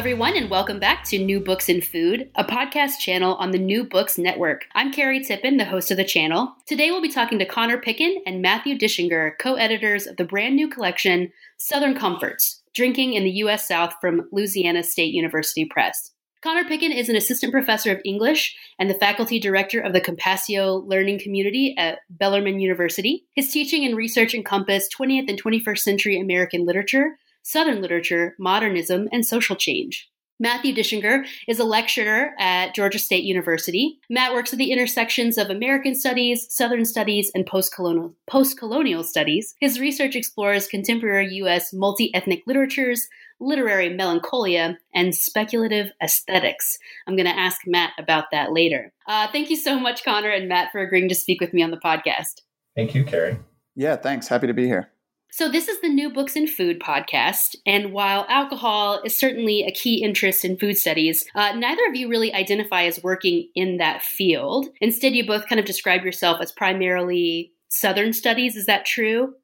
Everyone, and welcome back to New Books in Food, a podcast channel on the New Books Network. I'm Carrie Tippen, the host of the channel. Today, we'll be talking to Connor Picken and Matthew Dischinger, co editors of the brand new collection, Southern Comforts Drinking in the U.S. South from Louisiana State University Press. Connor Picken is an assistant professor of English and the faculty director of the Compasio Learning Community at Bellarmine University. His teaching and research encompass 20th and 21st century American literature, Southern literature, modernism, and social change. Matthew Dischinger is a lecturer at Georgia State University. Matt works at the intersections of American studies, Southern studies, and post-colonial, post-colonial studies. His research explores contemporary U.S. multi-ethnic literatures, literary melancholia, and speculative aesthetics. I'm going to ask Matt about that later. Uh, thank you so much, Connor and Matt, for agreeing to speak with me on the podcast. Thank you, Carrie. Yeah, thanks. Happy to be here. So, this is the New Books in Food podcast. And while alcohol is certainly a key interest in food studies, uh, neither of you really identify as working in that field. Instead, you both kind of describe yourself as primarily Southern studies. Is that true?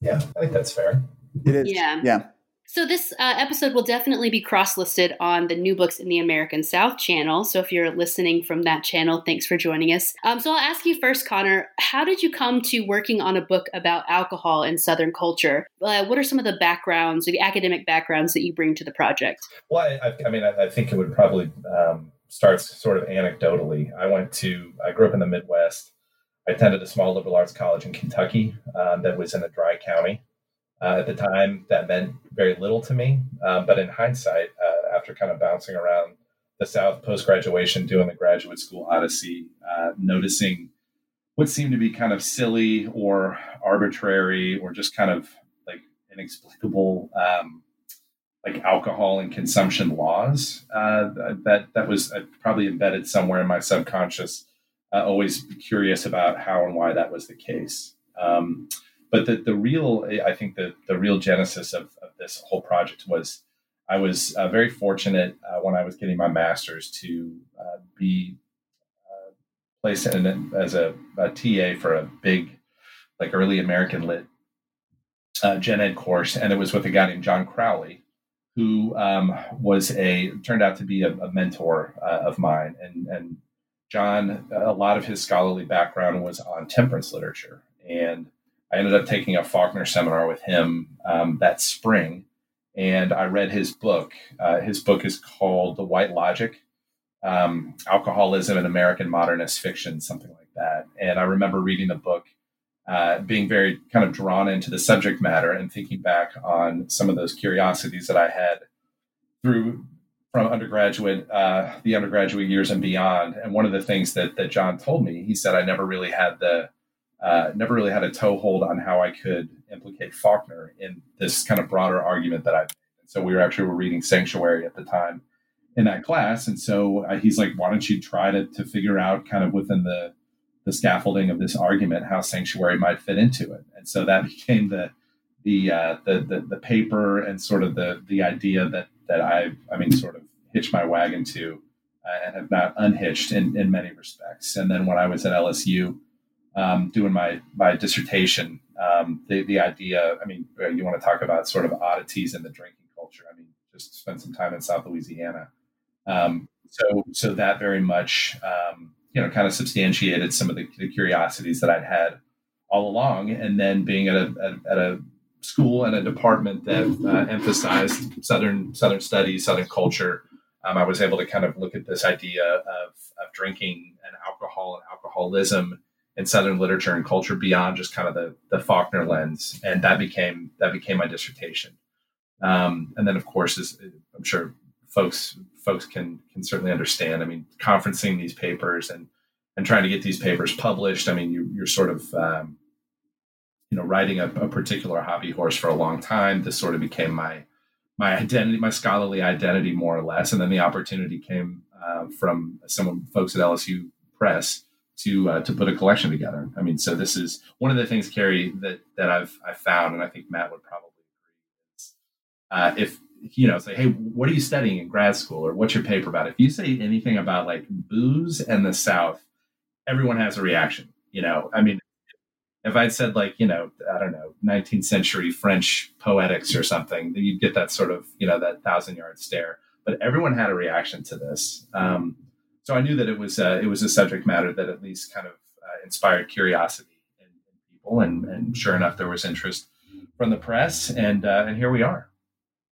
Yeah, I think that's fair. It is. Yeah. Yeah. So, this uh, episode will definitely be cross listed on the New Books in the American South channel. So, if you're listening from that channel, thanks for joining us. Um, so, I'll ask you first, Connor, how did you come to working on a book about alcohol in Southern culture? Uh, what are some of the backgrounds the academic backgrounds that you bring to the project? Well, I, I mean, I, I, think it would probably um, start sort of anecdotally. I went to, I grew up in the Midwest. I attended a small liberal arts college in Kentucky um, that was in a dry county. Uh, at the time, that meant very little to me. Um, but in hindsight, uh, after kind of bouncing around the South post graduation, doing the graduate school odyssey, uh, noticing what seemed to be kind of silly or arbitrary or just kind of like inexplicable, um, like alcohol and consumption laws, uh, that that was uh, probably embedded somewhere in my subconscious. Uh, always curious about how and why that was the case. Um, but the, the real, I think the, the real genesis of, of this whole project was I was uh, very fortunate uh, when I was getting my master's to uh, be uh, placed in as a, a, TA for a big, like early American lit uh, gen ed course. And it was with a guy named John Crowley, who um, was a, turned out to be a, a mentor uh, of mine. And, and John, a lot of his scholarly background was on temperance literature. And I ended up taking a Faulkner seminar with him um, that spring, and I read his book. Uh, his book is called The White Logic um, Alcoholism in American Modernist Fiction, something like that. And I remember reading the book, uh, being very kind of drawn into the subject matter and thinking back on some of those curiosities that I had through from undergraduate, uh, the undergraduate years and beyond. And one of the things that that John told me, he said, I never really had the uh, never really had a toehold on how I could implicate Faulkner in this kind of broader argument that. And so we were actually were reading Sanctuary at the time in that class, and so uh, he's like, "Why don't you try to to figure out kind of within the the scaffolding of this argument how Sanctuary might fit into it?" And so that became the the uh, the, the, the paper and sort of the the idea that that I I mean sort of hitched my wagon to uh, and have not unhitched in in many respects. And then when I was at LSU um, doing my my dissertation, um, the the idea. I mean, uh, you want to talk about sort of oddities in the drinking culture. I mean, just spend some time in South Louisiana. Um, so so that very much um, you know kind of substantiated some of the, the, curiosities that I'd had all along, and then being at a at, at a school and a department that uh, emphasized southern southern studies, southern culture. Um, I was able to kind of look at this idea of, of drinking and alcohol and alcoholism in Southern literature and culture beyond just kind of the, the Faulkner lens, and that became that became my dissertation. Um, and then, of course, as I'm sure folks folks can can certainly understand. I mean, conferencing these papers and and trying to get these papers published. I mean, you, you're sort of um, you know riding a, a, particular hobby horse for a long time. This sort of became my my identity, my scholarly identity, more or less. And then the opportunity came uh, from some folks at LSU Press to uh, to put a collection together. I mean, so this is one of the things, Carrie, that that I've I found, and I think Matt would probably agree. Uh, if you know, say, hey, what are you studying in grad school, or what's your paper about? If you say anything about like booze and the South, everyone has a reaction. You know, I mean, if I'd said like, you know, I don't know, 19th century French poetics or something, you'd get that sort of, you know, that thousand yard stare. But everyone had a reaction to this. Um, so I knew that it was uh, it was a subject matter that at least kind of uh, inspired curiosity in, in people, and, and, sure enough, there was interest from the press, and uh, and here we are,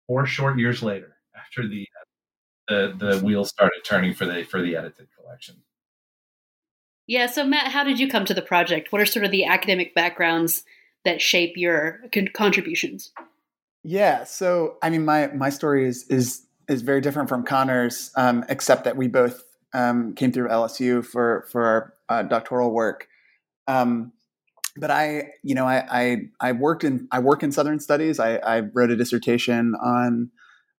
four short years later, after the the the wheels started turning for the for the edited collection. Yeah. So, Matt, how did you come to the project? What are sort of the academic backgrounds that shape your con- contributions? Yeah. So, I mean, my my story is is is very different from Connor's, um, except that we both um, came through LSU for for our uh, doctoral work. Um, but I, you know, I, I, I worked in I work in Southern Studies. I, I wrote a dissertation on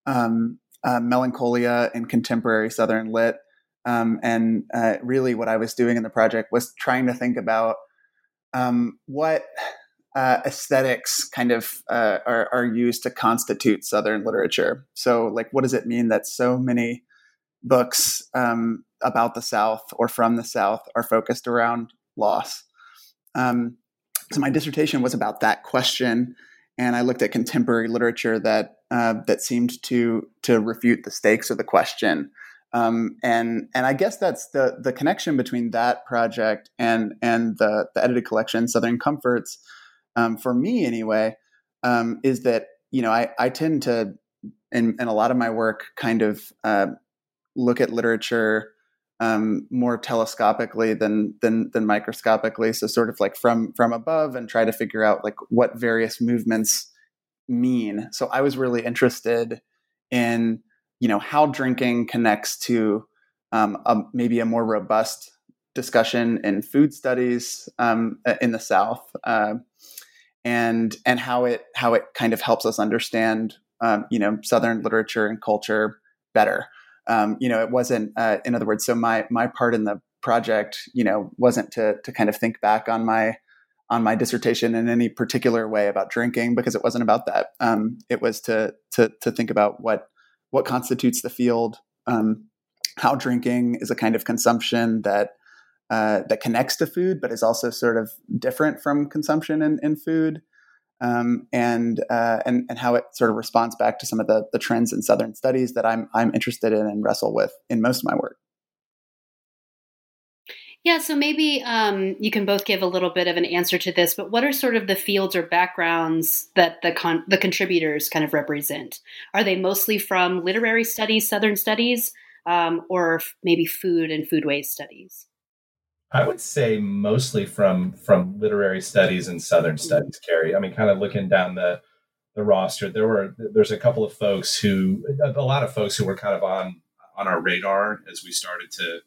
um, uh, melancholia in contemporary Southern lit, um, and uh, really, what I was doing in the project was trying to think about um, what uh, aesthetics kind of uh, are, are, used to constitute Southern literature. So, like, what does it mean that so many books um, about the South or from the South are focused around loss? Um, so, my dissertation was about that question, and I looked at contemporary literature that uh, that seemed to to refute the stakes of the question. Um, and and I guess that's the the connection between that project and and the the edited collection Southern Comforts um, for me anyway um, is that you know I I tend to in in a lot of my work kind of uh, look at literature um, more telescopically than than than microscopically so sort of like from from above and try to figure out like what various movements mean so I was really interested in you know how drinking connects to um, a, maybe a more robust discussion in food studies um, in the South, uh, and and how it how it kind of helps us understand um, you know Southern literature and culture better. Um, you know, it wasn't uh, in other words. So my my part in the project, you know, wasn't to to kind of think back on my on my dissertation in any particular way about drinking because it wasn't about that. Um, it was to to to think about what what constitutes the field, um, how drinking is a kind of consumption that uh, that connects to food, but is also sort of different from consumption in, in food, um, and uh, and and how it sort of responds back to some of the the trends in Southern studies that I'm I'm interested in and wrestle with in most of my work. Yeah, so maybe um, you can both give a little bit of an answer to this, but what are sort of the fields or backgrounds that the con- the contributors kind of represent? Are they mostly from literary studies, Southern studies, um, or maybe food and foodways studies? I would say mostly from from literary studies and Southern studies, Carrie. I mean, kind of looking down the the roster, there were there's a couple of folks who, a lot of folks who were kind of on on our radar as we started to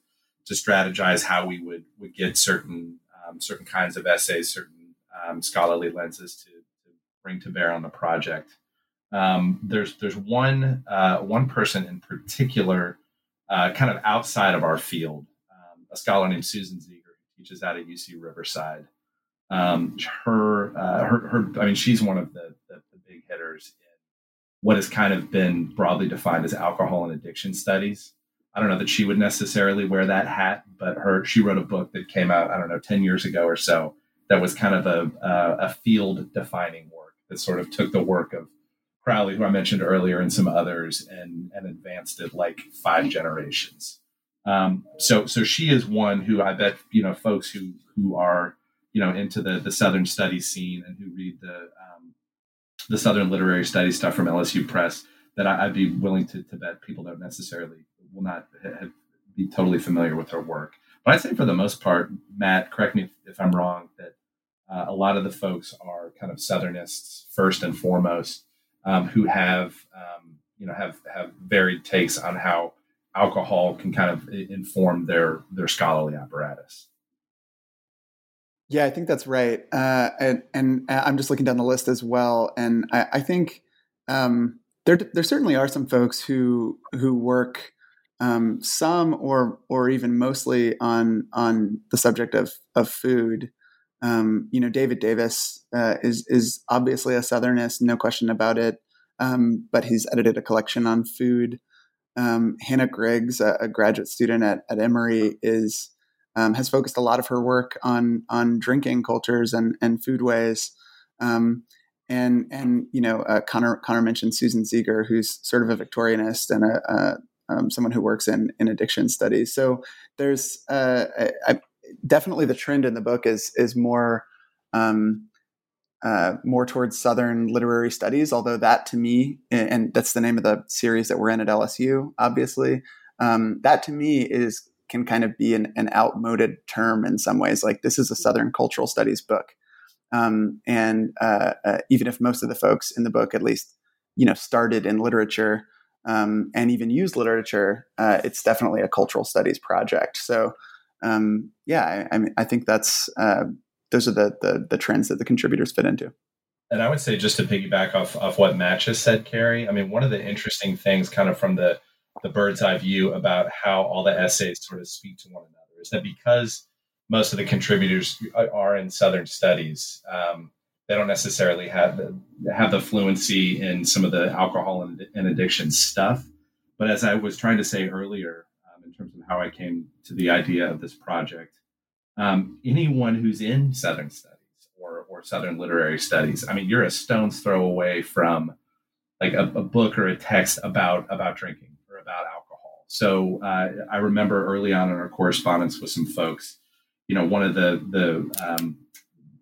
to strategize how we would would get certain um, certain kinds of essays, certain um, scholarly lenses to, to, bring to bear on the project. Um, there's there's one uh, one person in particular, uh, kind of outside of our field, um, a scholar named Susan who teaches out at UC Riverside. Um, her, uh, her her I mean she's one of the, the, the big hitters in what has kind of been broadly defined as alcohol and addiction studies. I don't know that she would necessarily wear that hat, but her she wrote a book that came out I don't know ten years ago or so that was kind of a a, a field defining work that sort of took the work of Crowley, who I mentioned earlier, and some others, and and advanced it like five generations. Um, so so she is one who I bet you know folks who who are you know into the the Southern studies scene and who read the um, the Southern literary studies stuff from LSU Press that I, would be willing to, to bet people don't necessarily will not have, be totally familiar with her work. But I'd say for the most part, Matt, correct me if, if I'm wrong, that uh, a lot of the folks are kind of Southernists first and foremost, um, who have um, you know have have varied takes on how alcohol can kind of inform their their scholarly apparatus. Yeah, I think that's right, uh, and, and I'm just looking down the list as well, and I, I think um, there there certainly are some folks who who work um, some or or even mostly on on the subject of of food. Um, you know, David Davis uh, is is obviously a Southernist, no question about it. Um, but he's edited a collection on food. Um, Hannah Griggs, a, a, graduate student at, at Emory, is um, has focused a lot of her work on on drinking cultures and and foodways. Um, and and you know, uh, Connor Connor mentioned Susan Zieger, who's sort of a Victorianist and a, a um, someone who works in in addiction studies. So there's uh, I, I, definitely the trend in the book is is more um, uh, more towards Southern literary studies. Although that to me, and that's the name of the series that we're in at LSU, obviously, um, that to me is can kind of be an, an outmoded term in some ways. Like this is a Southern cultural studies book. Um, and uh, uh, even if most of the folks in the book, at least, you know, started in literature um, and even used literature, uh, it's definitely a cultural studies project. So, um, yeah, I, I, mean, I think that's uh, those are the, the, the trends that the contributors fit into. And I would say, just to piggyback off of what Matt just said, Carrie. I mean, one of the interesting things, kind of from the the bird's eye view about how all the essays sort of speak to one another, is that because most of the contributors are in Southern studies. Um, they don't necessarily have the, have the fluency in some of the alcohol and, and addiction stuff. But as I was trying to say earlier, um, in terms of how I came to the idea of this project, um, anyone who's in Southern studies or, or Southern literary studies, I mean, you're a stone's throw away from like a, a book or a text about about drinking or about alcohol. So uh, I remember early on in our correspondence with some folks you know, one of the the um,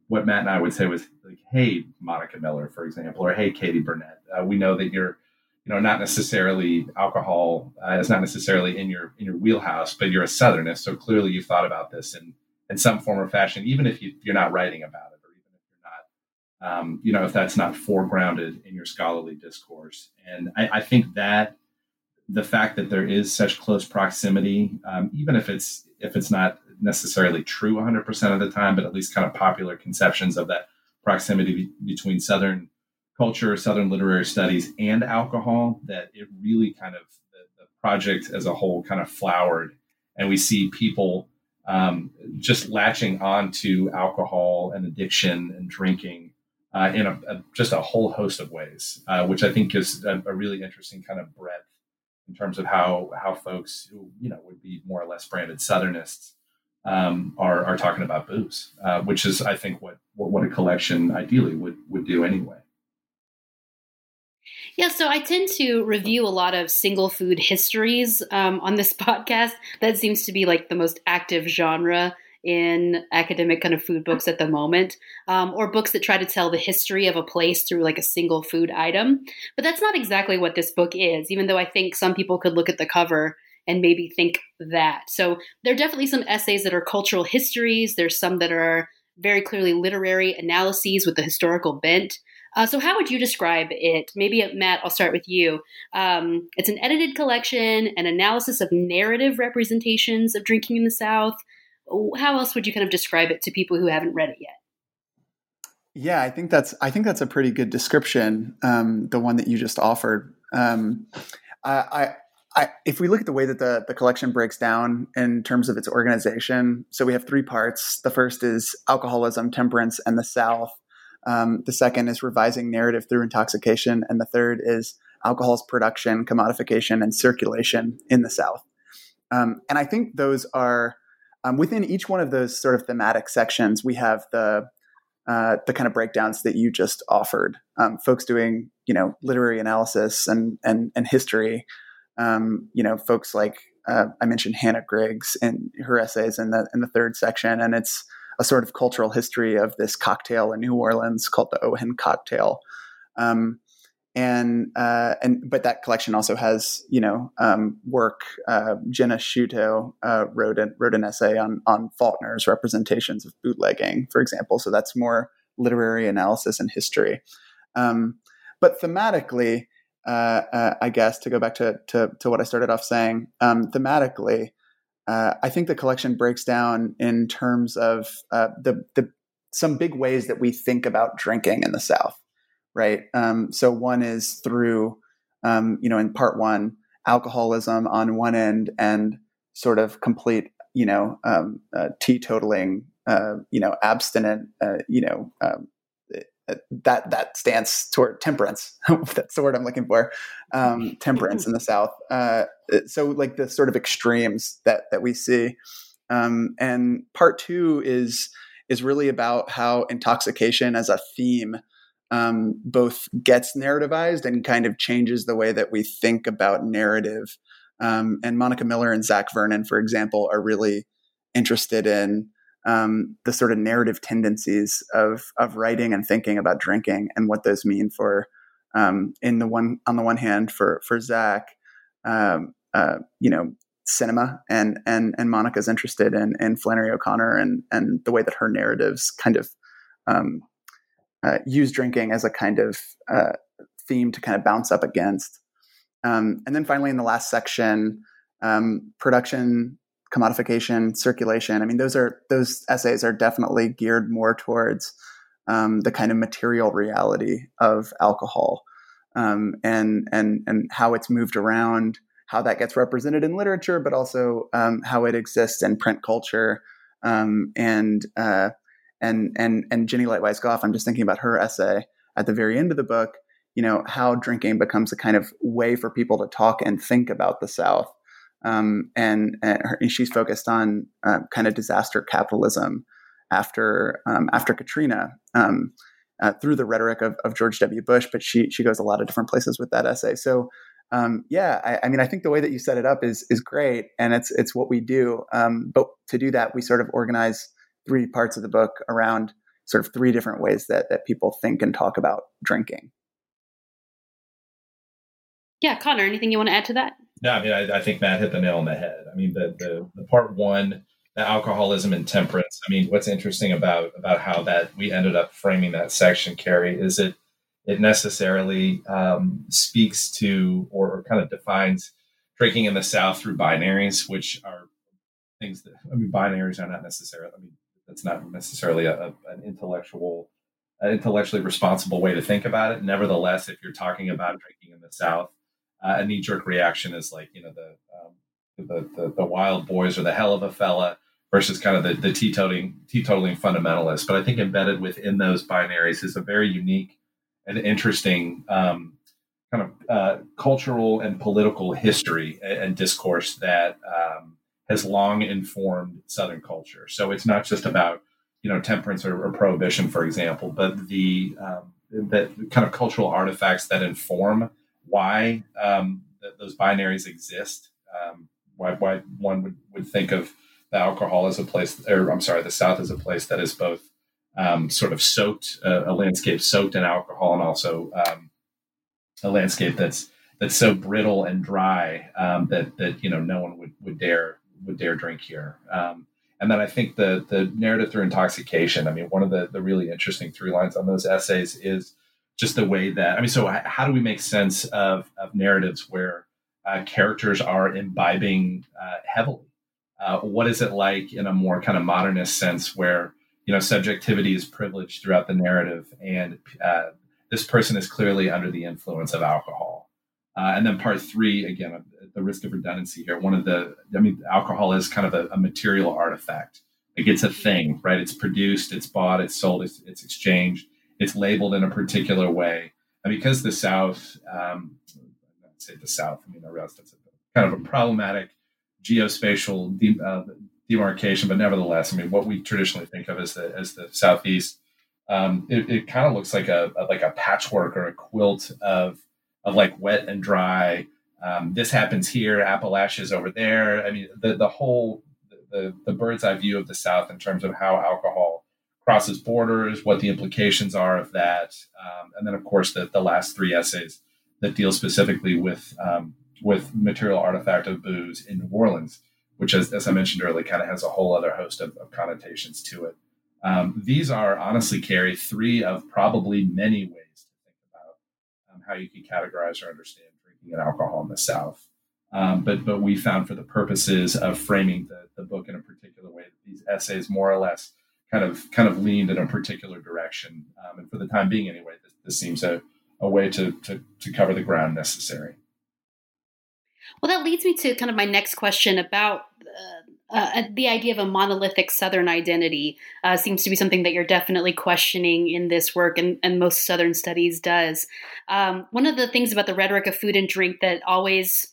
what Matt and I would say was like, "Hey, Monica Miller, for example, or Hey, Katie Burnett, uh, we know that you're, you know, not necessarily alcohol uh, is not necessarily in your in your wheelhouse, but you're a Southernist, so clearly you've thought about this in in some form or fashion, even if you, you're not writing about it, or even if you're not, um, you know, if that's not foregrounded in your scholarly discourse. And I, I think that the fact that there is such close proximity, um, even if it's if it's not necessarily true 100% of the time, but at least kind of popular conceptions of that proximity be- between Southern culture, Southern literary studies, and alcohol, that it really kind of, the, the project as a whole kind of flowered. And we see people um, just latching on to alcohol and addiction and drinking uh, in a, a, just a whole host of ways, uh, which I think is a, a really interesting kind of breadth in terms of how how folks who you know would be more or less branded Southernists um, are, are talking about booze, uh, which is, I think, what, what, what a collection ideally would would do anyway. Yeah, so I tend to review a lot of single food histories um, on this podcast. That seems to be like the most active genre in academic kind of food books at the moment, um, or books that try to tell the history of a place through like a single food item. But that's not exactly what this book is, even though I think some people could look at the cover and maybe think that. So there are definitely some essays that are cultural histories. There's some that are very clearly literary analyses with a historical bent. Uh, so, how would you describe it? Maybe, uh, Matt, I'll start with you. Um, it's an edited collection, an analysis of narrative representations of drinking in the South. How else would you kind of describe it to people who haven't read it yet? Yeah, I think that's I think that's a pretty good description. Um, the one that you just offered. Um, I, I, if we look at the way that the, the collection breaks down in terms of its organization, so we have three parts. The first is alcoholism, temperance, and the South. Um, the second is revising narrative through intoxication. And the third is alcohol's production, commodification, and circulation in the South. Um, and I think those are um, within each one of those sort of thematic sections, we have the uh, the kind of breakdowns that you just offered. Um, folks doing, you know, literary analysis and and, and history, um, you know, folks like uh, I mentioned Hannah Griggs and her essays in the in the third section, and it's a sort of cultural history of this cocktail in New Orleans called the Ojen cocktail. Um, and uh, and but that collection also has you know um, work. Uh, Jenna Sciutto uh, wrote an, wrote an essay on on Faulkner's representations of bootlegging, for example. So that's more literary analysis and history. Um, but thematically, uh, uh, I guess to go back to, to, to what I started off saying, um, thematically, uh, I think the collection breaks down in terms of uh, the the some big ways that we think about drinking in the South, right? Um, so one is through um, you know, in part one, alcoholism on one end and sort of complete, you know, um, uh, teetotaling, uh, you know, abstinent, uh, you know, um, that that stance toward temperance. That's the word I'm looking for. Um, temperance in the South. Uh, so like the sort of extremes that that we see. Um, and part two is is really about how intoxication as a theme um, both gets narrativized and kind of changes the way that we think about narrative. Um, and Monica Miller and Zach Vernon, for example, are really interested in um, the sort of narrative tendencies of of writing and thinking about drinking and what those mean for um, in the one on the one hand for for Zach, um, uh, you know, cinema and and and Monica's interested in in Flannery O'Connor and and the way that her narratives kind of um, uh, use drinking as a kind of uh, theme to kind of bounce up against. Um, and then finally, in the last section, um, production, commodification, circulation. I mean, those are those essays are definitely geared more towards um, the kind of material reality of alcohol um, and and and how it's moved around, how that gets represented in literature, but also um, how it exists in print culture um, and uh, and and and Jennie Lightweis-Goff. I'm just thinking about her essay at the very end of the book. You know how drinking becomes a kind of way for people to talk and think about the South, um, and, and, her, and, she's focused on uh, kind of disaster capitalism after um, after Katrina. Um, uh, through the rhetoric of, of, George W. Bush, but she she goes a lot of different places with that essay. So um, yeah, I, I, mean, I think the way that you set it up is is great, and it's it's what we do. Um, but to do that, we sort of organize three parts of the book around sort of three different ways that that people think and talk about drinking. Yeah, Connor, anything you want to add to that? No, I mean, I, I think Matt hit the nail on the head. I mean, the, the the part one, the alcoholism and temperance. I mean, what's interesting about about how that we ended up framing that section, Carrie, is it it necessarily um, speaks to or, kind of defines drinking in the South through binaries, which are things that I mean, binaries are not necessarily. I mean, that's not necessarily a, a, an intellectual, an intellectually responsible way to think about it. Nevertheless, if you're talking about drinking in the South, uh, a knee jerk reaction is like you know the, um, the, the the wild boys or the hell of a fella versus kind of the the teetotaling teetotaling fundamentalist. But I think embedded within those binaries is a very unique and interesting um, kind of uh, cultural and political history and, and discourse that um, has long informed Southern culture. So it's not just about you know temperance or, or prohibition, for example, but the um, that kind of cultural artifacts that inform why um, th- those binaries exist. Um, why, why one would, would think of the alcohol as a place, or I'm sorry, the South as a place that is both um, sort of soaked, uh, a landscape soaked in alcohol, and also um, a landscape that's that's so brittle and dry um, that that you know no one would, would dare would dare drink here. Um, and then I think the the narrative through intoxication. I mean, one of the the really interesting through lines on those essays is just the way that I mean. So how do we make sense of of narratives where uh, characters are imbibing uh, heavily? Uh, what is it like in a more kind of modernist sense where you know subjectivity is privileged throughout the narrative and uh, this person is clearly under the influence of alcohol uh, and then part three again at the risk of redundancy here one of the i mean alcohol is kind of a, a material artifact like it's a thing right it's produced it's bought it's sold it's, it's exchanged it's labeled in a particular way and because the south um, I'd say the south i mean the rest it's kind of a problematic geospatial de- uh, demarcation, but nevertheless, I mean, what we traditionally think of as the as the southeast, um, it, it kind of looks like a, a, like a patchwork or a quilt of of like wet and dry. Um, this happens here, Appalachia's over there. I mean, the the whole the the bird's eye view of the South in terms of how alcohol crosses borders, what the implications are of that, um, and then of course the the last three essays that deal specifically with um, with material artifact of booze in New Orleans which, as, as I mentioned earlier, kind of has a whole other host of, of connotations to it. Um, these are honestly, Carrie, three of probably many ways to think about um, how you can categorize or understand drinking and alcohol in the South. Um, but but we found for the purposes of framing the, the book in a particular way that these essays more or less kind of kind of leaned in a particular direction. Um, and for the time being, anyway, this, this seems a, a way to, to, to cover the ground necessary. Well, that leads me to kind of my next question about uh, uh, the idea of a monolithic Southern identity. Uh, seems to be something that you're definitely questioning in this work, and, and most Southern studies does. Um, one of the things about the rhetoric of food and drink that always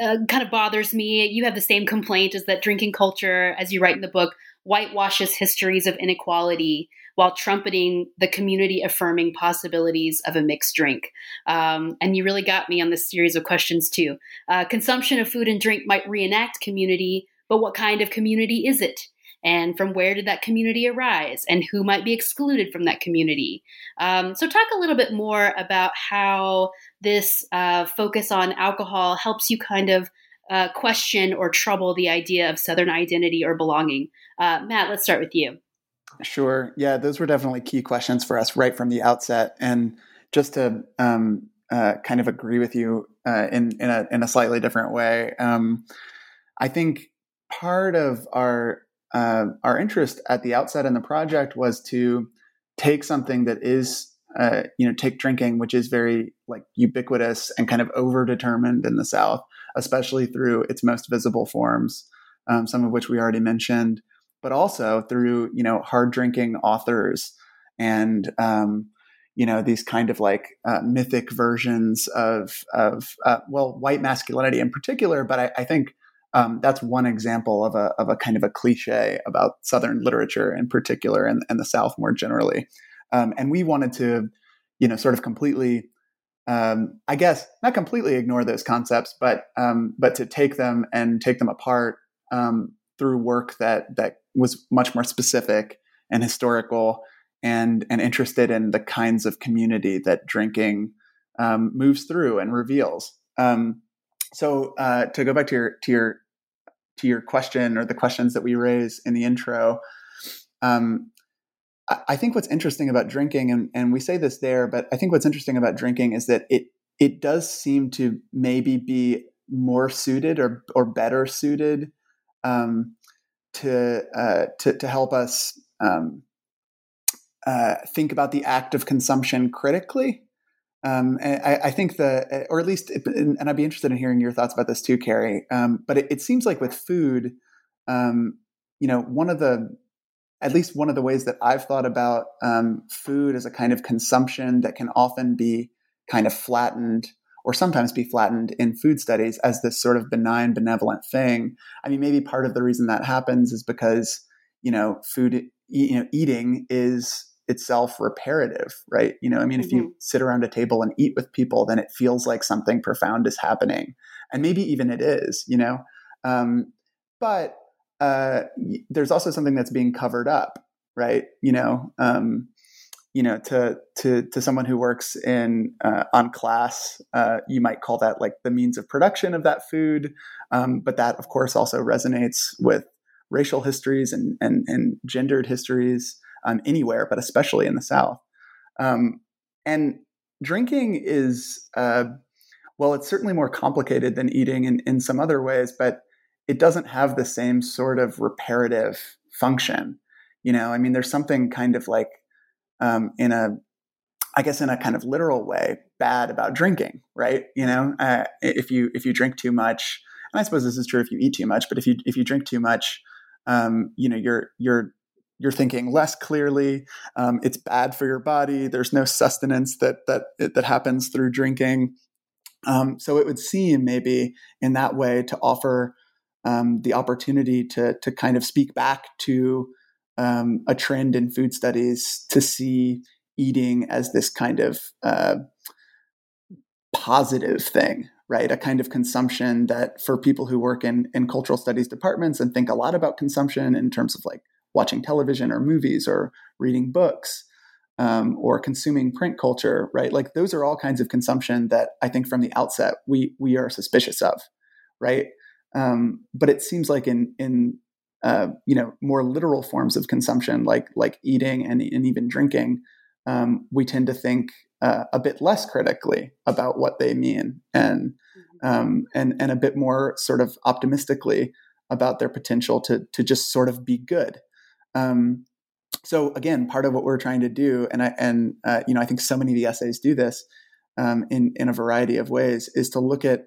uh, kind of bothers me, you have the same complaint, is that drinking culture, as you write in the book, whitewashes histories of inequality while trumpeting the community affirming possibilities of a mixed drink. Um, and you really got me on this series of questions, too. Uh, consumption of food and drink might reenact community, but what kind of community is it? And from where did that community arise? And who might be excluded from that community? Um, so, talk a little bit more about how this uh, focus on alcohol helps you kind of uh, question or trouble the idea of Southern identity or belonging. Uh, Matt, let's start with you. Sure. Yeah, those were definitely key questions for us right from the outset. And just to um, uh, kind of agree with you uh, in in a in a slightly different way, um, I think part of our uh, our interest at the outset in the project was to take something that is uh, you know take drinking, which is very like ubiquitous and kind of overdetermined in the South, especially through its most visible forms, um, some of which we already mentioned but also through you know hard drinking authors and um, you know these kind of like uh, mythic versions of of uh, well white masculinity in particular but i, I think um, that's one example of a of a kind of a cliche about southern literature in particular and, and the south more generally. Um, and we wanted to you know sort of completely um, i guess not completely ignore those concepts but um, but to take them and take them apart um, through work that that was much more specific and historical and and interested in the kinds of community that drinking um, moves through and reveals. Um, so uh, to go back to your to your to your question or the questions that we raise in the intro, um, I, think what's interesting about drinking, and, and we say this there, but I think what's interesting about drinking is that it it does seem to maybe be more suited or or better suited um, to, uh, to, to help us um, uh, think about the act of consumption critically. Um, I, I, think the, or at least, and I'd be interested in hearing your thoughts about this too, Carrie. Um, but it, it, seems like with food, um, you know, one of the, at least one of the ways that I've thought about um, food as a kind of consumption that can often be kind of flattened or sometimes be flattened in food studies as this sort of benign, benevolent thing. I mean, maybe part of the reason that happens is because you know, food, you know, eating is itself reparative, right? You know, I mean, mm-hmm. if you mm-hmm. sit around a table and eat with people, then it feels like something profound is happening, and maybe even it is, you know. Um, but uh, there's also something that's being covered up, right? You know, um, you know to to to someone who works in uh, on class uh, you might call that like the means of production of that food um, but that of course also resonates with racial histories and and, and gendered histories um, anywhere but especially in the south um, and drinking is uh, well it's certainly more complicated than eating in, in some other ways but it doesn't have the same sort of reparative function you know i mean there's something kind of like um, in a I guess in a kind of literal way, bad about drinking, right? You know, uh, if you if you drink too much, and I suppose this is true if you eat too much, but if you if you drink too much, um, you know, you're you're you're thinking less clearly. Um, it's bad for your body. There's no sustenance that that that happens through drinking. Um, so it would seem maybe in that way to offer um, the opportunity to to kind of speak back to um, a trend in food studies to see eating as this kind of uh, positive thing, right? A kind of consumption that for people who work in, in cultural studies departments and think a lot about consumption in terms of like watching television or movies or reading books um, or consuming print culture, right? Like those are all kinds of consumption that I think from the outset we we are suspicious of, right? Um, but it seems like in in uh, you know more literal forms of consumption like like eating and, and even drinking um, we tend to think uh, a bit less critically about what they mean and mm-hmm. um, and and a bit more sort of optimistically about their potential to to just sort of be good um, so again part of what we're trying to do and I and uh, you know I think so many of the essays do this um, in in a variety of ways is to look at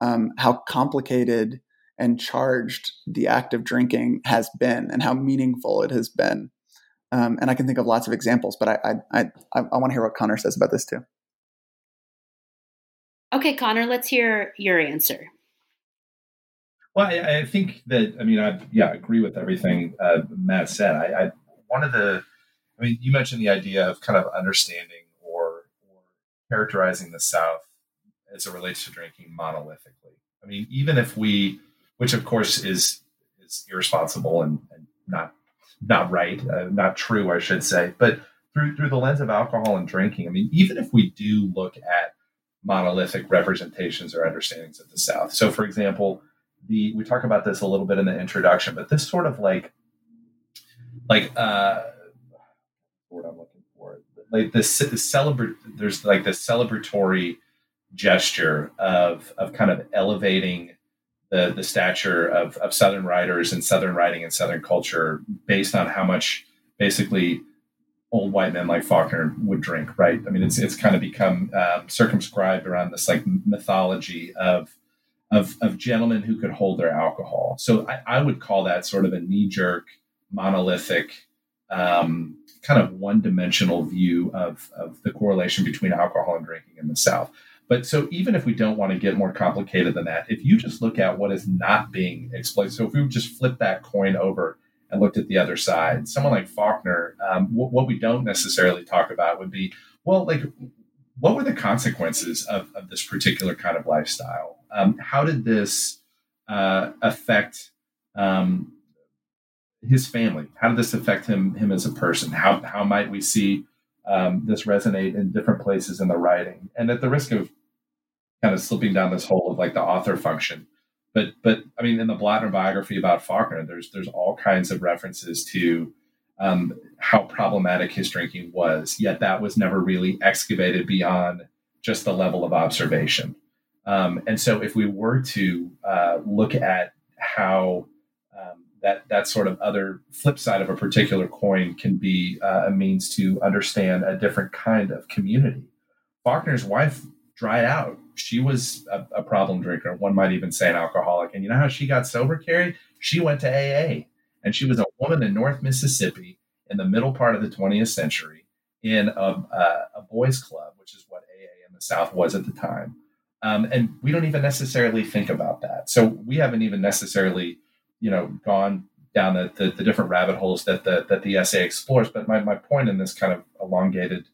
um, how complicated and charged the act of drinking has been and how meaningful it has been. Um, and I can think of lots of examples, but I I, I, I want to hear what Connor says about this too. Okay, Connor, let's hear your answer. Well, I, I think that I mean I yeah agree with everything uh, Matt said. I, I one of the I mean you mentioned the idea of kind of understanding or or characterizing the South as it relates to drinking monolithically. I mean even if we, which of course is is irresponsible and, and not not right, uh, not true, I should say, but through through the lens of alcohol and drinking. I mean even if we do look at monolithic representations or understandings of the South. So for example the we talk about this a little bit in the introduction, but this sort of like like uh what I'm looking for like this celebrate there's like this celebratory gesture of of kind of elevating the the stature of of southern writers and southern writing and southern culture based on how much basically old white men like Faulkner would drink right i mean it's it's kind of become um, circumscribed around this like mythology of of, of gentlemen who could hold their alcohol. So I, I would call that sort of a knee jerk, monolithic, um, kind of one dimensional view of, of the correlation between alcohol and drinking in the South. But so even if we don't want to get more complicated than that, if you just look at what is not being exploited, so if we just flip that coin over and looked at the other side, someone like Faulkner, um, w- what we don't necessarily talk about would be, well, like, what were the consequences of, of this particular kind of lifestyle? Um, how did this uh, affect um, his family? How did this affect him him as a person? How how might we see um, this resonate in different places in the writing? And at the risk of kind of slipping down this hole of like the author function, but but I mean, in the Blotner biography about Faulkner, there's there's all kinds of references to um, how problematic his drinking was. Yet that was never really excavated beyond just the level of observation. Um, and so, if we were to uh, look at how um, that that sort of other flip side of a particular coin can be uh, a means to understand a different kind of community, Faulkner's wife dried out. She was a, a problem drinker. One might even say an alcoholic. And you know how she got sober, Carrie? She went to AA, and she was a woman in North Mississippi in the middle part of the 20th century in a, a, a boys' club, which is what AA in the South was at the time um, and we don't even necessarily think about that. So we haven't even necessarily, you know, gone down the, the, the, different rabbit holes that the, that the essay explores. But my, my point in this kind of elongated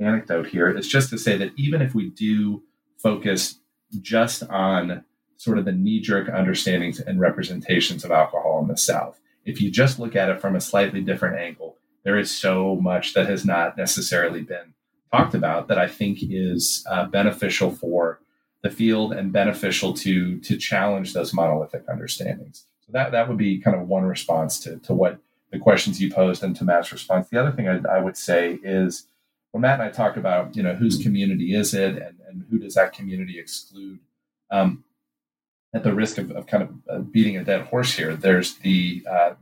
anecdote here is just to say that even if we do focus just on sort of the knee jerk understandings and representations of alcohol in the South, if you just look at it from a slightly different angle, there is so much that has not necessarily been talked about that I think is uh, beneficial for the field and beneficial to to challenge those monolithic understandings. So that that would be kind of one response to to what the questions you posed and to Matt's response. The other thing I, I would say is when Matt and I talk about you know whose community is it and, and who does that community exclude. Um, at the risk of, of kind of uh, beating a dead horse here, there's the uh,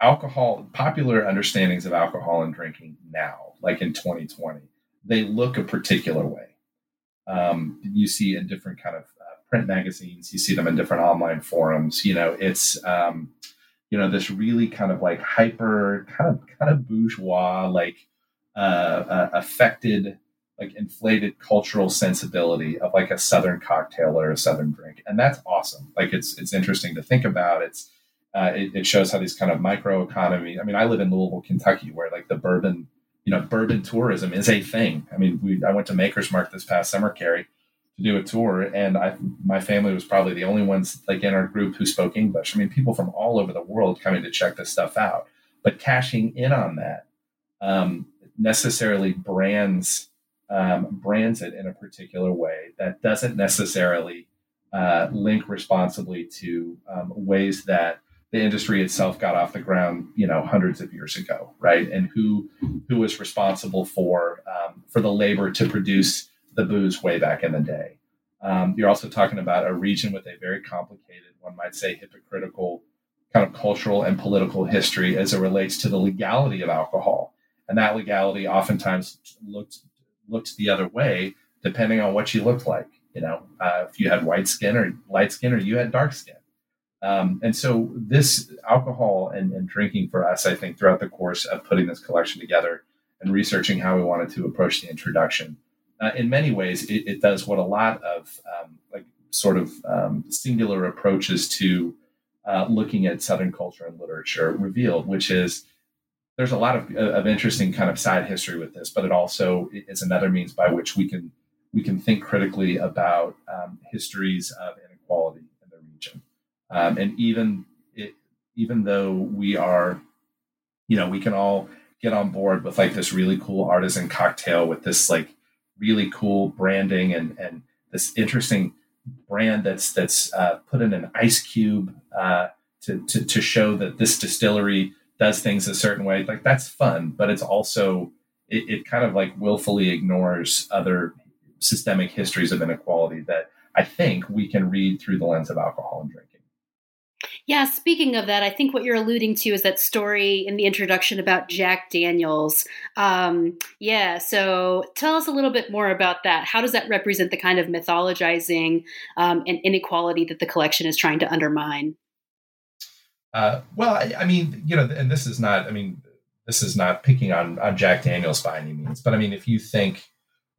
alcohol, popular understandings of alcohol and drinking now, like in 2020. They look a particular way um, you see in different kind of uh, print magazines. You see them in different online forums. You know, it's um, you know this really kind of like hyper, kind of kind of bourgeois, like uh, uh, affected, like inflated cultural sensibility of like a southern cocktail or a southern drink, and that's awesome. Like it's it's interesting to think about. It's uh, it, it, shows how these kind of micro economy. I mean, I live in Louisville, Kentucky, where like the bourbon you know, bourbon tourism is a thing. I mean, we I went to Maker's Mark this past summer, Carrie, to do a tour, and I my family was probably the only ones like in our group who spoke English. I mean, people from all over the world coming to check this stuff out. But cashing in on that um, necessarily brands um, brands it in a particular way that doesn't necessarily uh, link responsibly to um, ways that the industry itself got off the ground, you know, hundreds of years ago, right? And who who was responsible for um, for the labor to produce the booze way back in the day. Um, you're also talking about a region with a very complicated, one might say, hypocritical kind of cultural and political history as it relates to the legality of alcohol, and that legality oftentimes looked looked the other way depending on what you looked like. You know, uh, if you had white skin or light skin, or you had dark skin. Um, and so this alcohol and, and, drinking for us, I think, throughout the course of putting this collection together and researching how we wanted to approach the introduction, uh, in many ways, it, it, does what a lot of um, like sort of um, singular approaches to uh, looking at Southern culture and literature revealed, which is there's a lot of, of interesting kind of side history with this, but it also is another means by which we can we can think critically about um, histories of inequality in the region, um, and even it, even though we are, you know, we can all get on board with like this really cool artisan cocktail with this like really cool branding and and this interesting brand that's that's uh, put in an ice cube uh, to, to to show that this distillery does things a certain way. Like that's fun, but it's also it, it kind of like willfully ignores other systemic histories of inequality that I think we can read through the lens of alcohol and drinking. Yeah, speaking of that, I think what you're alluding to is that story in the introduction about Jack Daniels. Um, yeah, so tell us a little bit more about that. How does that represent the kind of mythologizing um, and inequality that the collection is trying to undermine? Uh, well, I, I, mean, you know, and this is not, I mean, this is not picking on, on Jack Daniels by any means, but I mean, if you think,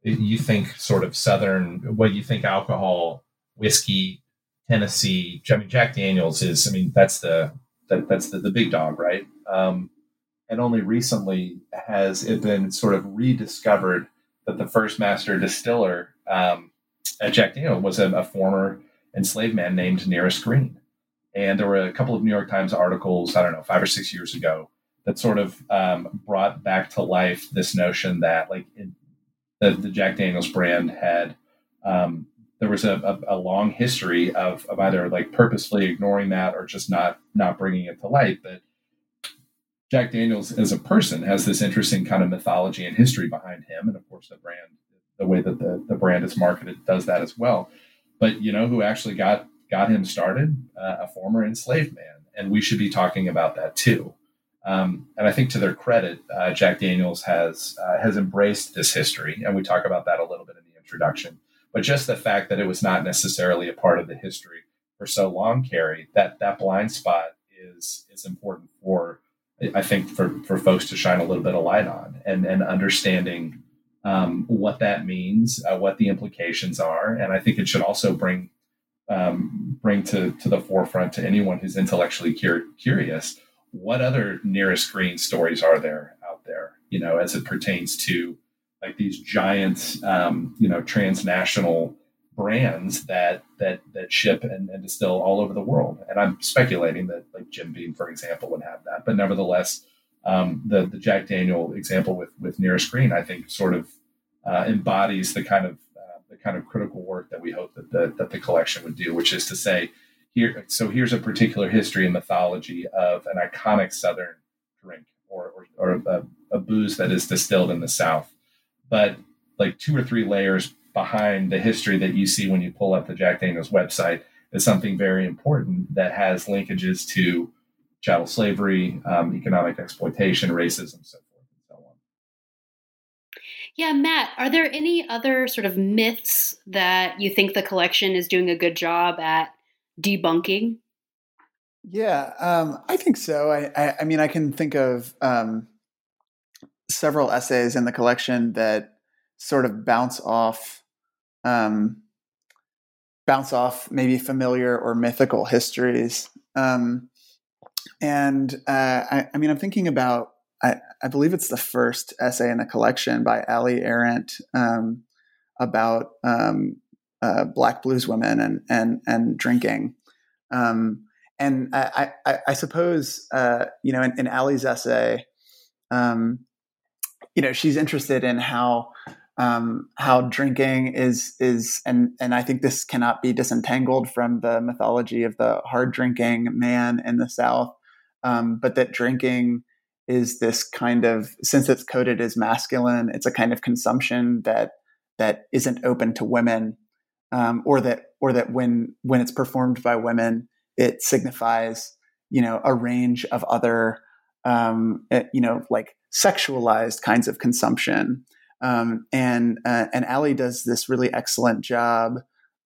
you think sort of Southern, what you think alcohol, whiskey, Tennessee. I mean, Jack Daniels is. I mean, that's the that, that's the, the big dog, right? Um, and only recently has it been sort of rediscovered that the first master distiller um, at Jack Daniel was a, a, former enslaved man named Nearest Green. And there were a couple of New York Times articles, I don't know, five or six years ago, that sort of um, brought back to life this notion that, like, the, the Jack Daniels brand had um, there was a, a, a, long history of, of either like purposefully ignoring that or just not not bringing it to light. But Jack Daniels as a person has this interesting kind of mythology and history behind him, and of course the brand, the way that the, the brand is marketed, does that as well. But you know who actually got got him started? Uh, a former enslaved man, and we should be talking about that too. Um, and I think to their credit, uh, Jack Daniels has uh, has embraced this history, and we talk about that a little bit in the introduction but just the fact that it was not necessarily a part of the history for so long, Carrie, that that blind spot is is important for I think for for folks to shine a little bit of light on and and understanding um, what that means, uh, what the implications are, and I think it should also bring um, bring to to the forefront to anyone who's intellectually cur- curious what other nearest green stories are there out there, you know, as it pertains to like these giant, um, you know, transnational brands that that that ship and, and, distill all over the world. And I'm speculating that like Jim Beam, for example, would have that. But nevertheless, um, the the Jack Daniel example with with Nearest Green, I think, sort of uh, embodies the kind of kind of critical work that we hope that the, that the collection would do, which is to say, here. So here's a particular history and mythology of an iconic Southern drink or or, or a, a booze that is distilled in the South but like two or three layers behind the history that you see when you pull up the Jack Daniels website is something very important that has linkages to chattel slavery, um, economic exploitation, racism, so. Yeah, Matt, are there any other sort of myths that you think the collection is doing a good job at debunking? Yeah, um, I think so. I, I, I, mean, I can think of um, several essays in the collection that sort of bounce off um, bounce off maybe familiar or mythical histories. Um, and uh, I, I, mean, I'm thinking about, I, I, believe it's the first essay in the collection by Ali Arendt um, about um, uh, Black blues women and and and drinking. Um, and I, I, I suppose, uh, you know, in, in Ali's essay, um, you know she's interested in how um, how drinking is is and and I think this cannot be disentangled from the mythology of the hard drinking man in the South, um, but that drinking is this kind of since it's coded as masculine, it's a kind of consumption that that isn't open to women, um, or that or that when when it's performed by women, it signifies you know a range of other um, you know like sexualized kinds of consumption. Um, and uh, and Allie does this really excellent job,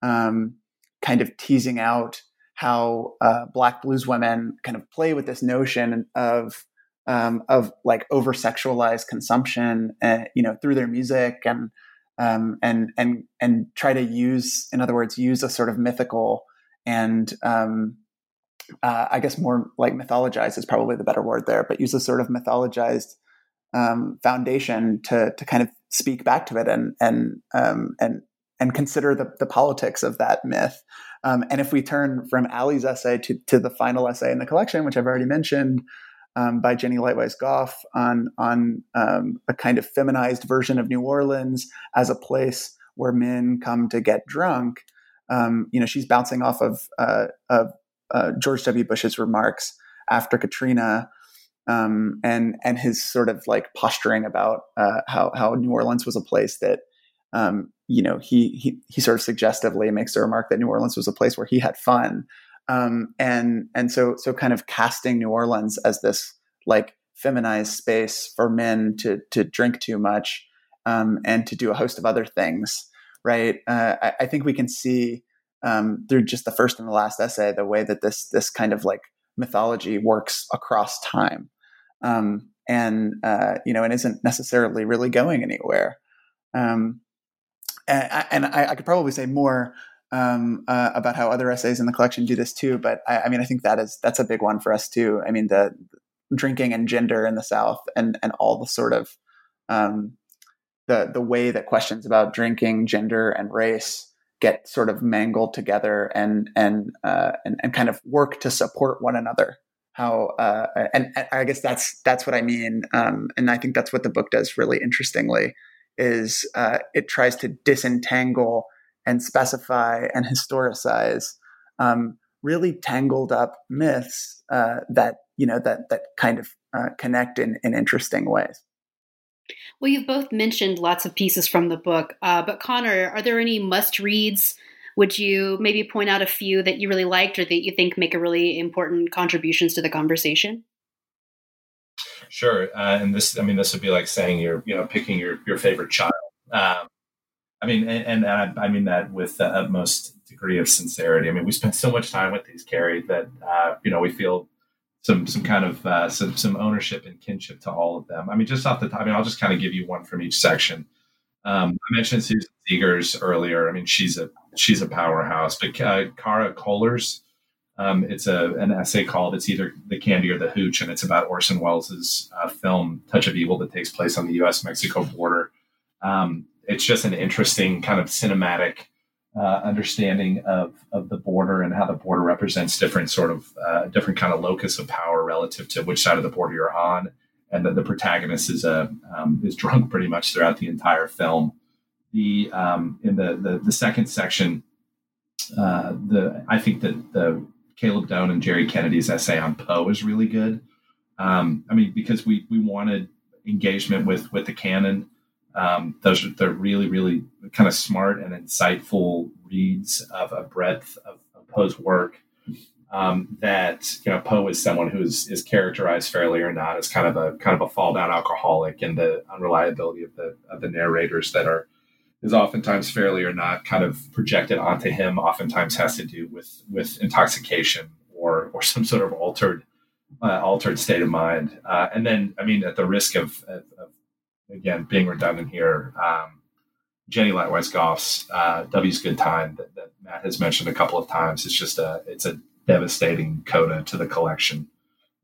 um, kind of teasing out how uh, Black blues women kind of play with this notion of um, of like over sexualized consumption, uh, you know, through their music and um, and and and try to use, in other words, use a sort of mythical and um, uh, I guess more like mythologized is probably the better word there, but use a sort of mythologized um, foundation to to kind of speak back to it and and um, and and consider the, the politics of that myth. Um, and if we turn from Ali's essay to, to the final essay in the collection, which I've already mentioned, um, by Jennie Lightweis-Goff on on um, a kind of feminized version of New Orleans as a place where men come to get drunk. Um, you know, she's bouncing off of, uh, of uh, George W. Bush's remarks after Katrina, um, and and his sort of like posturing about uh, how how New Orleans was a place that um, you know he he he sort of suggestively makes the remark that New Orleans was a place where he had fun, um, and and so so kind of casting New Orleans as this like feminized space for men to to drink too much um, and to do a host of other things, right? Uh, I, I, think we can see um, through just the first and the last essay the way that this this kind of like mythology works across time, um, and uh, you know, and isn't necessarily really going anywhere. Um, and, and I, I, could probably say more um, uh, about how other essays in the collection do this too. But I, I, mean, I think that is that's a big one for us too. I mean, the, drinking and gender in the South, and and all the sort of um, the the way that questions about drinking, gender, and race get sort of mangled together and and uh, and, and kind of work to support one another. How uh, and, and, I guess that's that's what I mean, um, and I think that's what the book does really interestingly. Is uh, it tries to disentangle and specify and historicize um, really tangled up myths uh, that you know that that kind of uh, connect in, in interesting ways. Well, you've both mentioned lots of pieces from the book, uh, but Connor, are there any must reads? Would you maybe point out a few that you really liked or that you think make a really important contributions to the conversation? Sure, uh, and this, I mean, this would be like saying you're, you know, picking your your favorite child. Um, I mean, and, and I, I, mean that with the utmost degree of sincerity. I mean, we spend so much time with these, Carrie, that uh, you know we feel some some kind of uh, some some ownership and kinship to all of them. I mean, just off the top, I mean, I'll just kind of give you one from each section. Um, I mentioned Susan Zieger's earlier. I mean, she's a she's a powerhouse. But uh, Kara Kohlers, um, it's a an essay called "It's Either the Candy or the Hooch," and it's about Orson Welles' uh, film "Touch of Evil" that takes place on the U.S. Mexico border. Um, it's just an interesting kind of cinematic uh, understanding of, of the border and how the border represents different sort of uh, different kind of locus of power relative to which side of the border you're on, and that the protagonist is a um, is drunk pretty much throughout the entire film. The um, in the, the, the second section, uh, the I think that the Caleb Doan and Jerry Kennedy's essay on Poe is really good. Um, I mean, because we we wanted engagement with with the canon um, those are they're really really kind of smart and insightful reads of a breadth of, of Poe's work. Um, that you know Poe is someone who is, is characterized fairly or not as kind of a kind of a fall down alcoholic, and the unreliability of the of the narrators that are is oftentimes fairly or not kind of projected onto him. Oftentimes has to do with with intoxication or or some sort of altered uh, altered state of mind. Uh, and then, I mean, at the risk of, of, of again, being redundant here, um, Jennie Lightweis-Goff's uh, W's Good Time that, that, Matt has mentioned a couple of times. It's just a it's a devastating coda to the collection.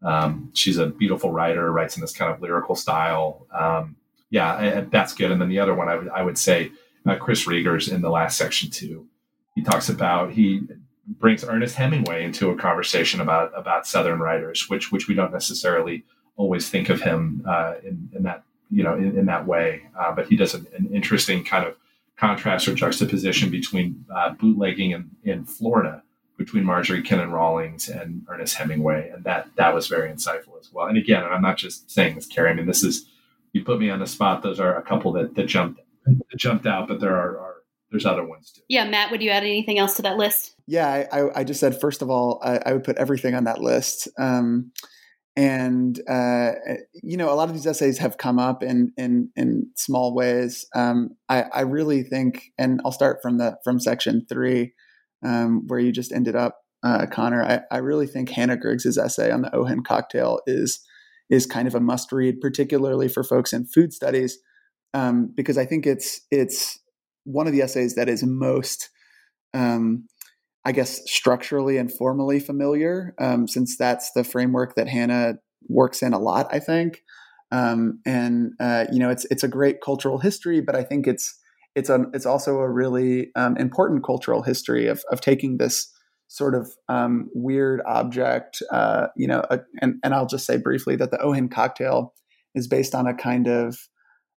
Um, she's a beautiful writer, writes in this kind of lyrical style. Um, yeah, that's good. And then the other one I would I would say uh, Chris Riegers in the last section too. He talks about he brings Ernest Hemingway into a conversation about about Southern writers, which which we don't necessarily always think of him uh, in, in that you know, in, in that way. Uh, but he does an, an, interesting kind of contrast or juxtaposition between uh, bootlegging in, in Florida between Marjorie Kinnan Rawlings and Ernest Hemingway, and that that was very insightful as well. And again, I'm not just saying this, Carrie. I mean, this is you put me on the spot. Those are a couple that, that jumped that jumped out, but there are, are there's other ones too. Yeah, Matt, would you add anything else to that list? Yeah, I, I just said first of all, I, I would put everything on that list. Um, and uh, you know, a lot of these essays have come up in in in small ways. Um, I, I really think, and I'll start from the from section three, um, where you just ended up, uh, Connor. I, I really think Hannah Griggs's essay on the Ojen cocktail is is kind of a must read, particularly for folks in food studies, um, because I think it's it's one of the essays that is most um, I guess, structurally and formally familiar, um, since that's the framework that Hannah works in a lot, I think. Um, and uh, you know, it's it's a great cultural history, but I think it's it's a it's also a really um, important cultural history of of taking this sort of um, weird object, uh, you know, a, and and I'll just say briefly that the Ojen cocktail is based on a kind of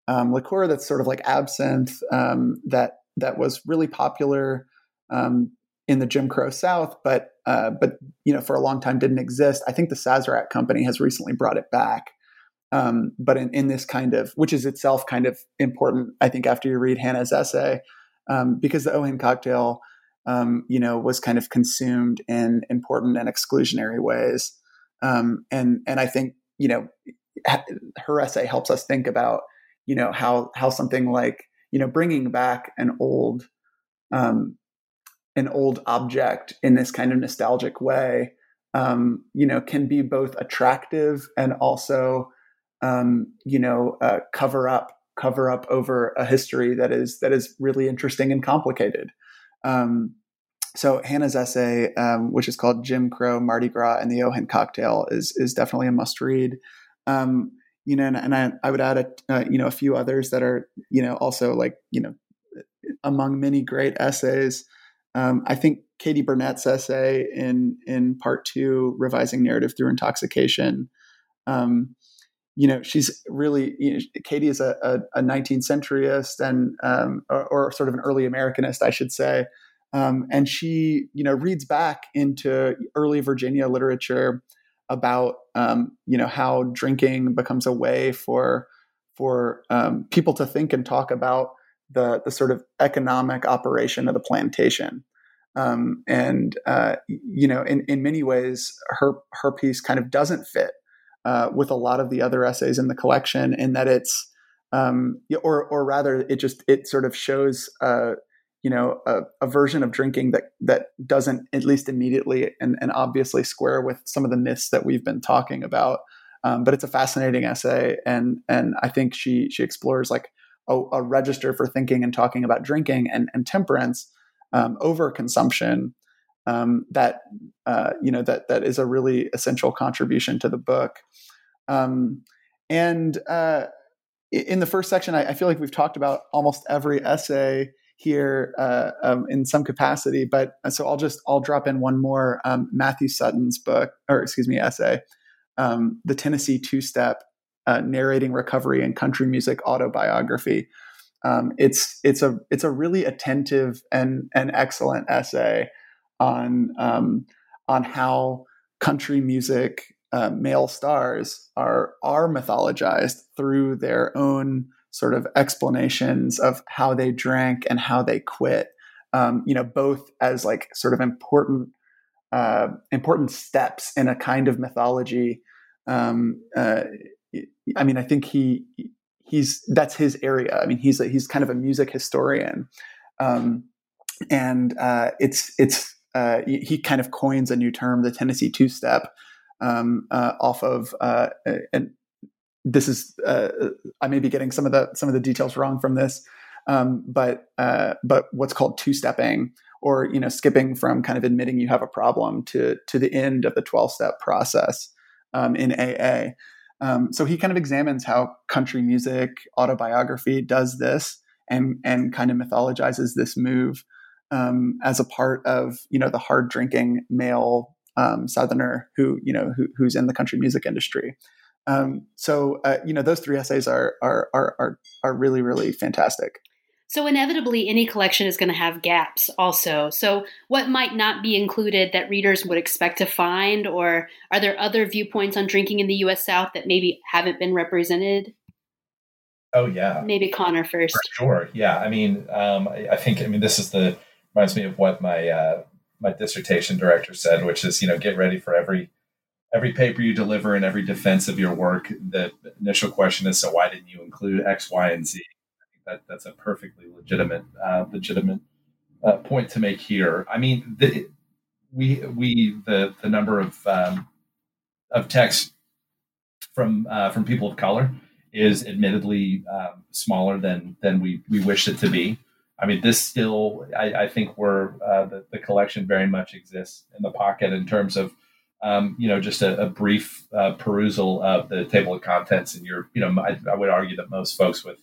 um, liqueur that's sort of like absinthe um, that that was really popular um, in the Jim Crow South, but uh, but you know for a long time didn't exist. I think the Sazerac company has recently brought it back. Um, but in, in this kind of, which is itself kind of important, I think after you read Hannah's essay, um, because the Ojen cocktail, um, you know, was kind of consumed in important and exclusionary ways, um, and and I think you know her essay helps us think about you know how how something like you know bringing back an old um, an old object in this kind of nostalgic way, um, you know, can be both attractive and also, um, you know, uh, cover up cover up over a history that is that is really interesting and complicated. Um, so Hannah's essay, um, which is called Jim Crow, Mardi Gras, and the Ojen Cocktail, is is definitely a must read. Um, you know, and, and I, I, would add a uh, you know a few others that are you know also like you know among many great essays. Um, I think Katie Burnett's essay in in part two, revising narrative through intoxication. Um, you know, she's really you know, Katie is a, a, a 19th centuryist and um, or, or, sort of an early Americanist, I should say. Um, and she, you know, reads back into early Virginia literature about um, you know how drinking becomes a way for for um, people to think and talk about the the sort of economic operation of the plantation. Um, and uh, you know, in in many ways, her her piece kind of doesn't fit uh, with a lot of the other essays in the collection, in that it's um, or or rather, it just it sort of shows. Uh, you know, a, a, version of drinking that that doesn't, at least immediately and, and obviously, square with some of the myths that we've been talking about. Um, but it's a fascinating essay, and and I think she she explores like a, a register for thinking and talking about drinking and, and temperance um, over consumption um, that uh, you know that that is a really essential contribution to the book. Um, and uh, in the first section, I, I, feel like we've talked about almost every essay here uh, um, in some capacity. But uh, so I'll just I'll drop in one more um, Matthew Sutton's book, or excuse me, essay, um, the Tennessee Two Step uh, narrating recovery and country music autobiography. Um, it's it's a it's a really attentive and and excellent essay on um, on how country music uh, male stars are are mythologized through their own sort of explanations of how they drank and how they quit. Um, you know, both as like sort of important uh, important steps in a kind of mythology um, uh, I mean, I think he he's that's his area. I mean, he's a, he's kind of a music historian, um, and uh, it's it's uh, he kind of coins a new term, the Tennessee two step, um, uh, off of uh, and this is uh, I may be getting some of the some of the details wrong from this, um, but uh, but what's called two stepping or you know skipping from kind of admitting you have a problem to to the end of the 12 step process um, in AA. Um, so he kind of examines how country music autobiography does this and and kind of mythologizes this move um, as a part of you know the hard drinking male um, southerner who you know who, who's in the country music industry. Um, so uh, you know those three essays are are are are, are really really fantastic. So, inevitably, any collection is going to have gaps also. So, what might not be included that readers would expect to find, or are there other viewpoints on drinking in the US South that maybe haven't been represented? Oh, yeah. Maybe Connor first. For sure. Yeah. I mean, um, I, I, think, I mean, this is the, reminds me of what my, uh, my dissertation director said, which is, you know, get ready for every every paper you deliver and every defense of your work, the initial question is, so why didn't you include X, Y, and Z? That that's a perfectly legitimate uh, legitimate uh, point to make here. I mean, the, we we the the number of um, of texts from uh, from people of color is admittedly um, smaller than than we we wish it to be. I mean, this still I, I think where uh, the, the collection very much exists in the pocket in terms of um, you know just a, a brief uh, perusal of the table of contents, and you're you know I, I would argue that most folks with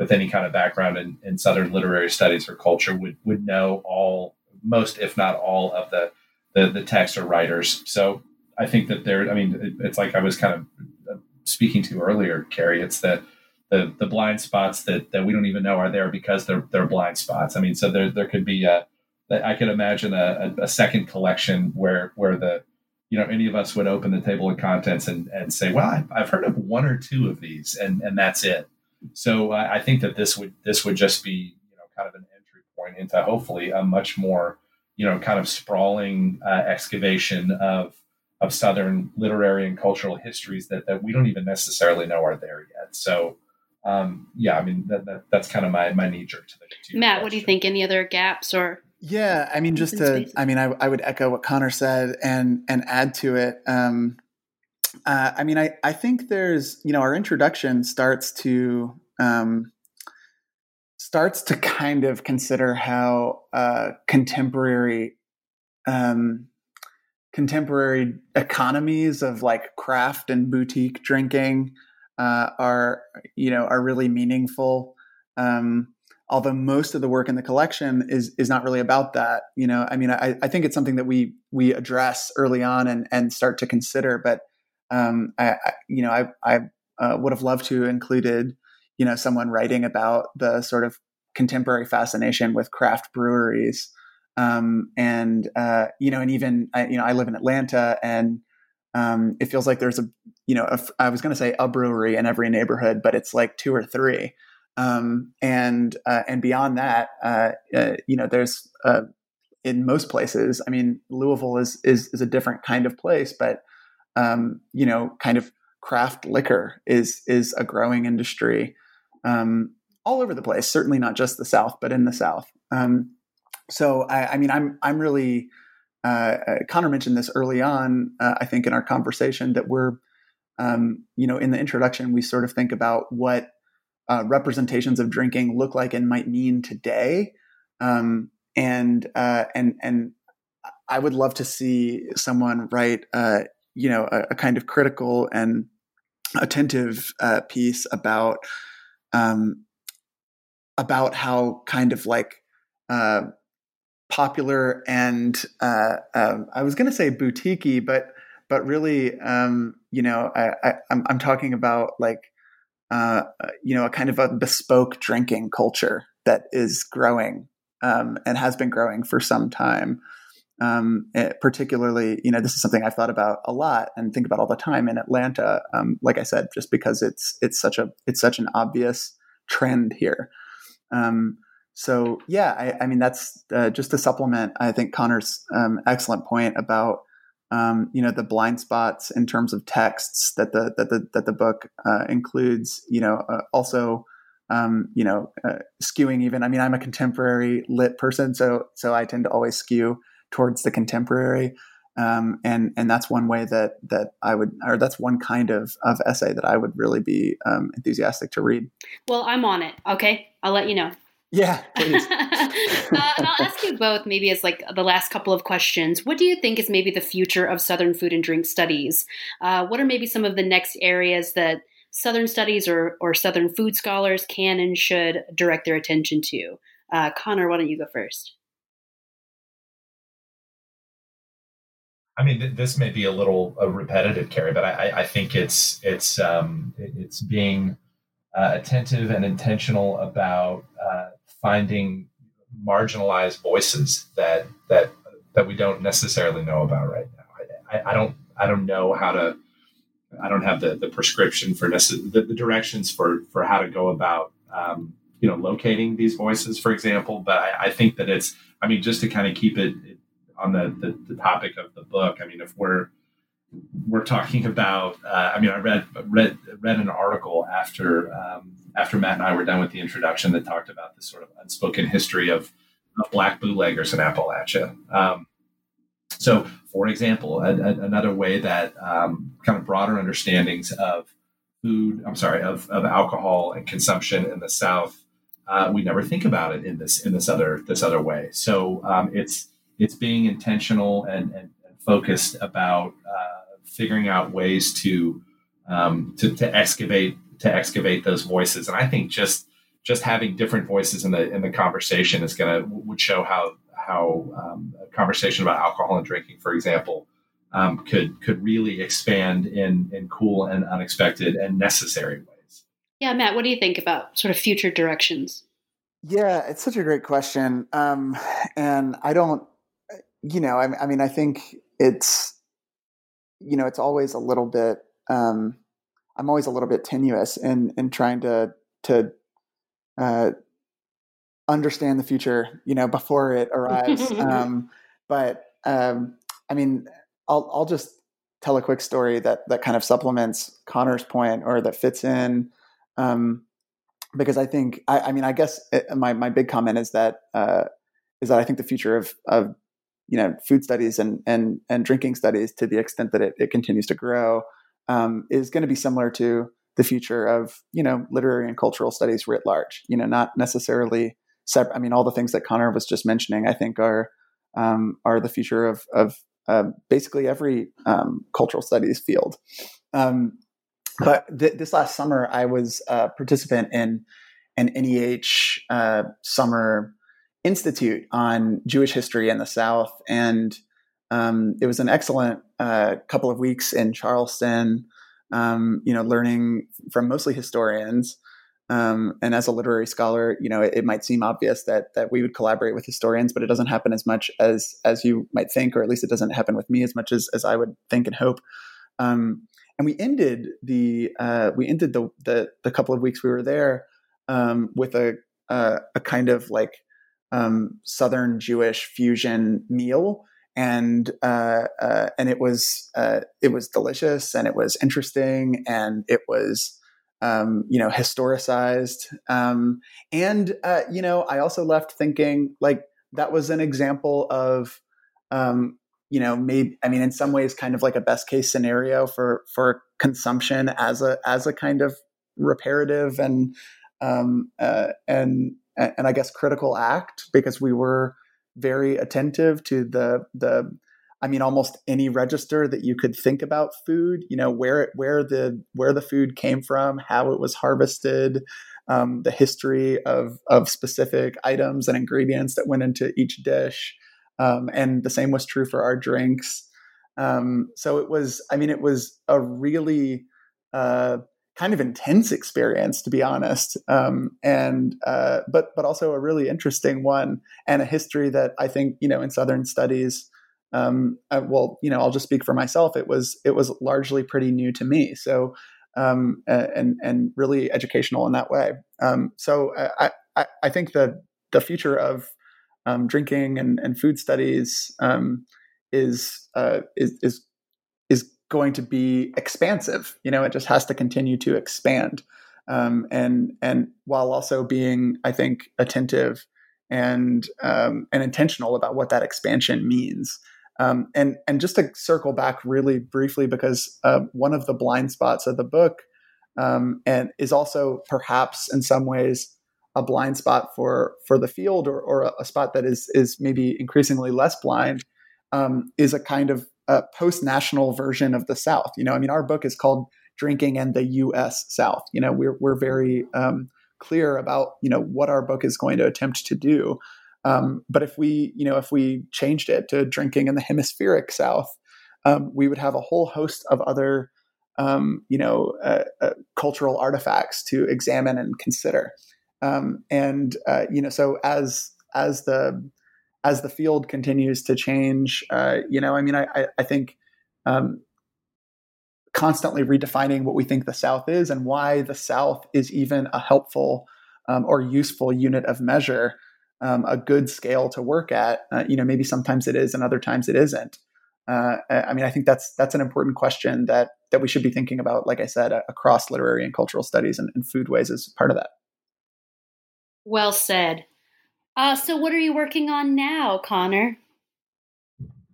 with any kind of background in, in Southern literary studies or culture would would know all most, if not all, of the the, the text or writers. So I think that there. I mean, it, it's like I was kind of uh, speaking to earlier, Carrie. It's that the the blind spots that that we don't even know are there because they're they're blind spots. I mean, so there there could be a I could imagine a, a, a second collection where where the you know any of us would open the table of contents and, and say well I've, I've heard of one or two of these and and that's it so uh, I think that this would this would just be you know kind of an entry point into hopefully a much more you know kind of sprawling uh, excavation of of Southern literary and cultural histories that, that we don't even necessarily know are there yet. So um, yeah, I mean that, that, that's kind of my my knee jerk to the to Matt. Question. What do you think? Any other gaps or? Yeah, I mean, just to, spaces? I mean, I, I would echo what Connor said and and add to it. Um, uh, I mean, I, I think there's, you know, our introduction starts to um, starts to kind of consider how uh, contemporary um, contemporary economies of like craft and boutique drinking uh, are, you know, are really meaningful. Um, although most of the work in the collection is is not really about that. You know, I mean, I, I think it's something that we we address early on and and start to consider, but um, I, I, you know, I, I uh, would have loved to included, you know, someone writing about the sort of contemporary fascination with craft breweries. Um, and, uh, you know, and even, I, you know, I live in Atlanta and, um, it feels like there's a, you know, a, I was going to say a brewery in every neighborhood, but it's like two or three. Um, and, uh, and beyond that, uh, uh, you know, there's, uh, in most places, I mean, Louisville is, is, is a different kind of place, but, um, you know, kind of craft liquor is is a growing industry um, all over the place. Certainly not just the South, but in the South. Um, so I, I, mean, I'm I'm really uh, uh, Connor mentioned this early on. Uh, I think in our conversation that we're um, you know in the introduction we sort of think about what uh, representations of drinking look like and might mean today. Um, and uh, and and I would love to see someone write uh, you know a, a kind of critical and attentive uh, piece about um, about how kind of like uh, popular and uh, um, I was going to say boutiquey, but but really, um, you know, I, I, I'm, I'm talking about like uh, you know a kind of a bespoke drinking culture that is growing um, and has been growing for some time um, it, eh, particularly, you know, this is something I've thought about a lot and think about all the time in Atlanta. Um, like I said, just because it's it's such a it's such an obvious trend here. Um, so yeah, I, I mean that's uh, just to supplement. I think Connor's um, excellent point about um, you know the blind spots in terms of texts that the that the that the book uh, includes. You know, uh, also. Um, you know, uh, skewing even. I mean, I'm a contemporary lit person, so so I tend to always skew towards the contemporary. Um, and and that's one way that that I would, or that's one kind of of essay that I would really be um, enthusiastic to read. Well, I'm on it. Okay, I'll let you know. Yeah, please. uh, and I'll ask you both, maybe as like the last couple of questions. What do you think is maybe the future of Southern food and drink studies? Uh, what are maybe some of the next areas that Southern studies or or Southern food scholars can and should direct their attention to? Uh, Connor, why don't you go first? I mean, th- this may be a little repetitive, Carrie, but I, I, think it's it's um, it's being uh, attentive and intentional about uh, finding marginalized voices that that that we don't necessarily know about right now. I, I don't I don't know how to I don't have the, the prescription for necess- the, the directions for for how to go about um, you know locating these voices, for example. But I, I think that it's I mean just to kind of keep it on the, the, the topic of the book, I mean, if we're we're talking about. Uh, I mean, I read read read an article after um, after Matt and I were done with the introduction that talked about this sort of unspoken history of, of black bootleggers in Appalachia. Um, so, for example, a, a, another way that um, kind of broader understandings of food, I'm sorry, of, of alcohol and consumption in the South, uh, we never think about it in this in this other this other way. So um, it's it's being intentional and, and, and focused about uh, figuring out ways to, um, to to excavate to excavate those voices. And I think just just having different voices in the in the conversation is going to would show how how um, a conversation about alcohol and drinking, for example, um, could could really expand in in cool and unexpected and necessary ways. Yeah, Matt, what do you think about sort of future directions? Yeah, it's such a great question, um, and I don't, you know, I, I, mean, I think it's, you know, it's always a little bit. Um, I'm always a little bit tenuous in in trying to to uh, understand the future, you know, before it arrives. um, but um, I mean, I'll I'll just tell a quick story that that kind of supplements Connor's point or that fits in. Um, because I think I, I mean I guess it, my my big comment is that uh, is that I think the future of of you know food studies and and and drinking studies to the extent that it, it continues to grow um, is going to be similar to the future of you know literary and cultural studies writ large. You know, not necessarily separate. I mean, all the things that Connor was just mentioning, I think are um, are the future of of uh, basically every um, cultural studies field. Um, but th- this last summer, I was a participant in an NEH uh, summer institute on Jewish history in the South, and um, it was an excellent uh, couple of weeks in Charleston. Um, you know, learning from mostly historians. Um, and as a literary scholar, you know, it, it, might seem obvious that that we would collaborate with historians, but it doesn't happen as much as as you might think, or at least it doesn't happen with me as much as as I would think and hope. Um, and we ended the uh, we ended the, the, the couple of weeks we were there um, with a uh, a kind of like um, Southern Jewish fusion meal. And uh, uh, and it was uh, it was delicious and it was interesting and it was um, you know historicized. Um, and uh, you know I also left thinking like that was an example of um, you know maybe I mean in some ways kind of like a best case scenario for for consumption as a as a kind of reparative and um, uh, and and I guess critical act because we were very attentive to the the I mean almost any register that you could think about food, you know, where it where the where the food came from, how it was harvested, um, the history of of specific items and ingredients that went into each dish. Um, and the same was true for our drinks. Um, so it was, I mean, it was a really uh, kind of intense experience, to be honest, um, and uh, but but also a really interesting one, and a history that I think you know in Southern studies. Um, uh, well, you know, I'll just speak for myself. It was it was largely pretty new to me, so um, and and really educational in that way. Um, so I, I, I think that the future of um, drinking and, and food studies um, is, uh, is is going to be expansive. You know, it just has to continue to expand, um, and and while also being, I think, attentive and um, and intentional about what that expansion means. Um, and and just to circle back really briefly, because uh, one of the blind spots of the book, um, and is also perhaps in some ways a blind spot for for the field, or, or a, spot that is is maybe increasingly less blind, um, is a kind of a post national version of the South. You know, I mean, our book is called "Drinking and the U.S. South." You know, we're we're very um, clear about you know what our book is going to attempt to do. Um, but if we you know if we changed it to "Drinking in the Hemispheric South," um, we would have a whole host of other um, you know uh, uh, cultural artifacts to examine and consider. Um, and uh, you know, so as as the as the field continues to change, uh, you know, I mean, I I, think um, constantly redefining what we think the South is and why the South is even a helpful um, or useful unit of measure, um, a good scale to work at. Uh, you know, maybe sometimes it is, and other times it isn't. uh, I mean, I think that's that's an important question that that we should be thinking about. Like I said, across literary and cultural studies, and, and foodways is part of that. Well said. Uh, so, what are you working on now, Connor?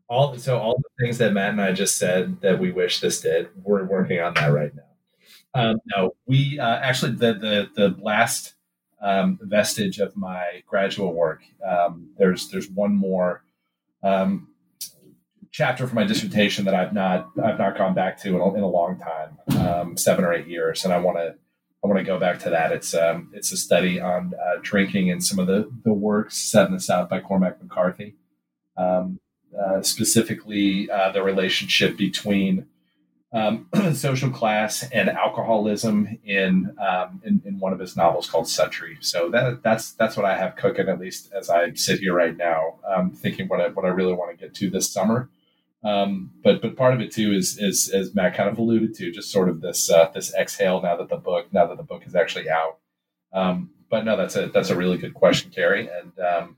All so all the things that Matt and I just said that we wish this did, we're working on that right now. Um, no, we uh, actually the the the last um, vestige of my graduate work. Um, there's there's one more um, chapter for my dissertation that I've not I've not gone back to in a, in a long time, um, seven or eight years, and I want to I want to go back to that. It's um, it's a study on uh, drinking and some of the the works set in the South by Cormac McCarthy, um, uh, specifically uh, the relationship between um, social class and alcoholism in, um, in, in one of his novels called Suttree. So that that's that's what I have cooking at least as I sit here right now, um, thinking what I what I really want to get to this summer. Um, but but part of it too is is as Matt kind of alluded to, just sort of this uh, this exhale now that the book now that the book is actually out. Um, but no, that's a that's a really good question, Carrie, and um,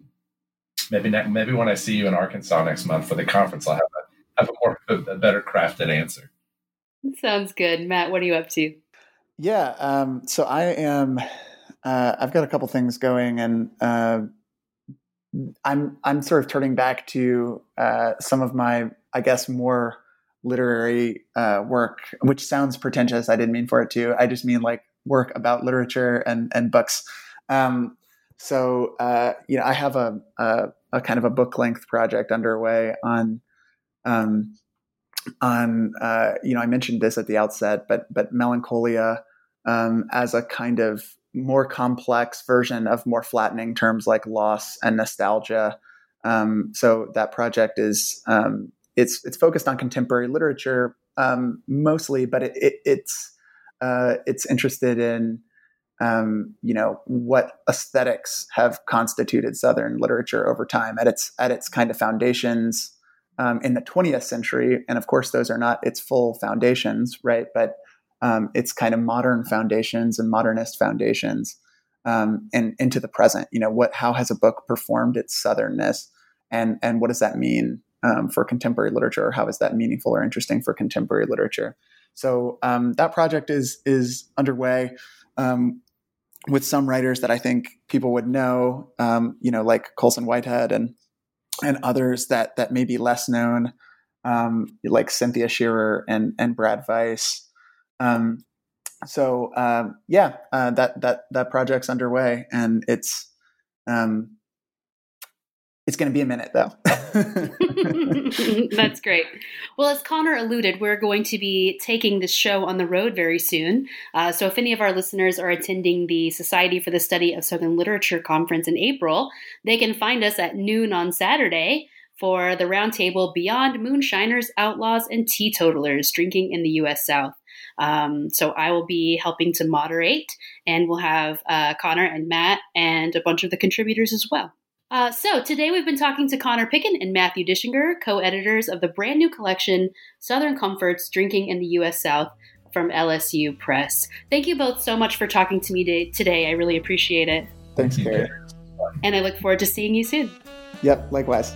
maybe ne- maybe when I see you in Arkansas next month for the conference, I'll have a have a more a better crafted answer. Sounds good, Matt. What are you up to? Yeah, um, so I am. Uh, I've got a couple things going, and uh, I'm I'm sort of turning back to uh, some of my, I guess, more literary uh, work, which sounds pretentious. I didn't mean for it to. I just mean like work about literature and and books. Um, so uh, you know, I have a, a, a kind of a book length project underway on. Um, on uh, you know I mentioned this at the outset, but but melancholia um, as a kind of more complex version of more flattening terms like loss and nostalgia. Um, so that project is um, it's it's focused on contemporary literature um, mostly, but it, it, it's uh, it's interested in um, you know what aesthetics have constituted Southern literature over time at its at its kind of foundations um, in the 20th century, and of course those are not its full foundations, right? But um, its kind of modern foundations and modernist foundations um, and into the present. You know, what how has a book performed its southernness, and and what does that mean um, for contemporary literature, or how is that meaningful or interesting for contemporary literature? So um, that project is is underway um, with some writers that I think people would know, um, you know, like Colson Whitehead and and others that that may be less known, like Cynthia Shearer and and Brad Weiss. Um, so um, yeah, uh, that that that project's underway, and it's um, it's going to be a minute though. That's great. Well, as Connor alluded, we're going to be taking this show on the road very soon. Uh, so, if any of our listeners are attending the Society for the Study of Southern Literature conference in April, they can find us at noon on Saturday for the roundtable Beyond Moonshiners, Outlaws, and Teetotalers Drinking in the U.S. South. Um, so I will be helping to moderate, and we'll have uh, Connor and Matt and a bunch of the contributors as well. Uh, so today we've been talking to Connor Picken and Matthew Dischinger, co-editors of the brand new collection Southern Comforts: Drinking in the U.S. South from LSU Press. Thank you both so much for talking to me today. I really appreciate it. Thanks, Carrie. And I look forward to seeing you soon. Yep, likewise.